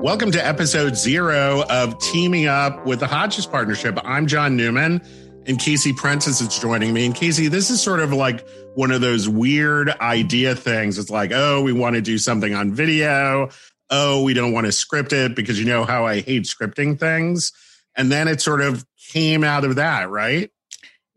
Welcome to episode zero of Teaming Up with the Hodges Partnership. I'm Jon Newman and Casey Prentice is joining me. And Casey, this is sort of like one of those weird idea things. It's like, oh, we want to do something on video. Oh, we don't want to script it because you know how I hate scripting things. And then it sort of came out of that, right?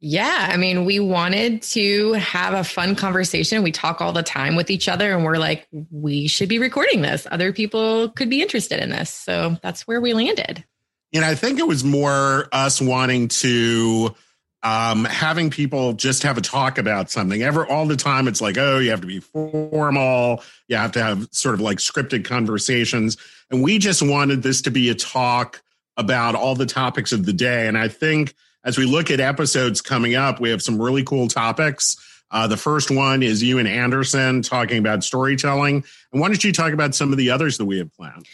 Yeah, I mean, we wanted to have a fun conversation. We talk all the time with each other, and we're like, we should be recording this. Other people could be interested in this. So that's where we landed. And I think it was more us wanting to um, having people just have a talk about something. Ever all the time, it's like, oh, you have to be formal. You have to have sort of like scripted conversations. And we just wanted this to be a talk about all the topics of the day. And I think as we look at episodes coming up, we have some really cool topics. Uh, the first one is you and Anderson talking about storytelling. And why don't you talk about some of the others that we have planned?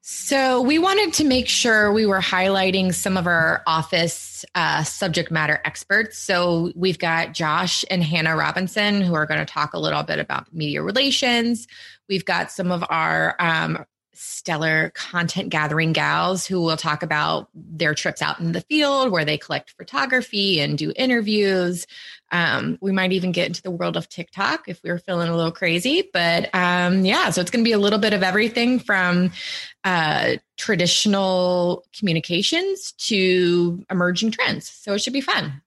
So, we wanted to make sure we were highlighting some of our office uh, subject matter experts. So, we've got Josh and Hannah Robinson who are going to talk a little bit about media relations. We've got some of our um, stellar content gathering gals who will talk about their trips out in the field where they collect photography and do interviews. Um, we might even get into the world of TikTok if we are feeling a little crazy. But um, yeah, so it's going to be a little bit of everything from uh, traditional communications to emerging trends. So it should be fun.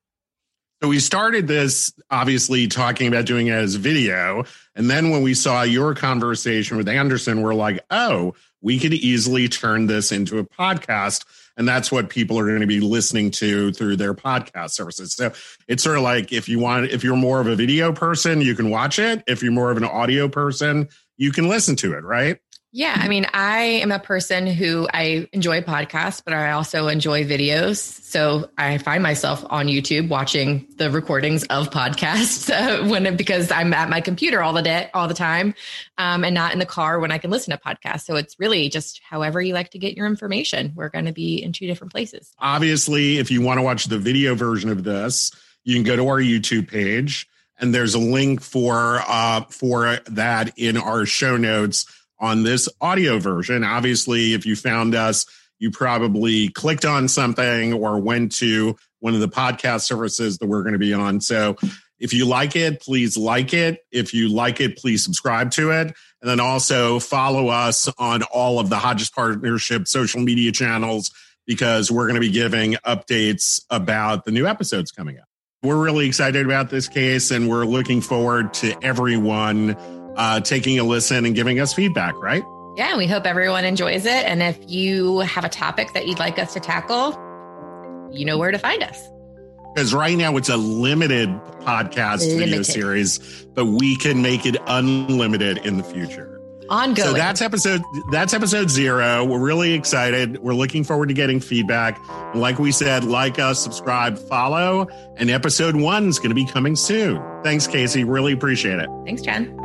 So we started this obviously talking about doing it as video. And then when we saw your conversation with Anderson, we're like, oh, we could easily turn this into a podcast. And that's what people are going to be listening to through their podcast services. So it's sort of like if you want, if you're more of a video person, you can watch it. If you're more of an audio person, you can listen to it, right? Yeah, I mean, I am a person who I enjoy podcasts, but I also enjoy videos. So I find myself on YouTube watching the recordings of podcasts uh, when because I'm at my computer all the day, all the time, um, and not in the car when I can listen to podcasts. So it's really just however you like to get your information. We're going to be in two different places. Obviously, if you want to watch the video version of this, you can go to our YouTube page, and there's a link for uh, for that in our show notes on this audio version. Obviously, if you found us, you probably clicked on something or went to one of the podcast services that we're going to be on. So if you like it, please like it. If you like it, please subscribe to it. And then also follow us on all of the Hodges Partnership social media channels because we're going to be giving updates about the new episodes coming up. We're really excited about this case and we're looking forward to everyone uh, taking a listen and giving us feedback, right? Yeah, we hope everyone enjoys it. And if you have a topic that you'd like us to tackle, you know where to find us. Because right now it's a limited podcast limited. video series, but we can make it unlimited in the future. Ongoing. So that's episode that's episode zero. We're really excited. We're looking forward to getting feedback. And like we said, like us, subscribe, follow, and episode one is going to be coming soon. Thanks, Casey. Really appreciate it. Thanks, Jen.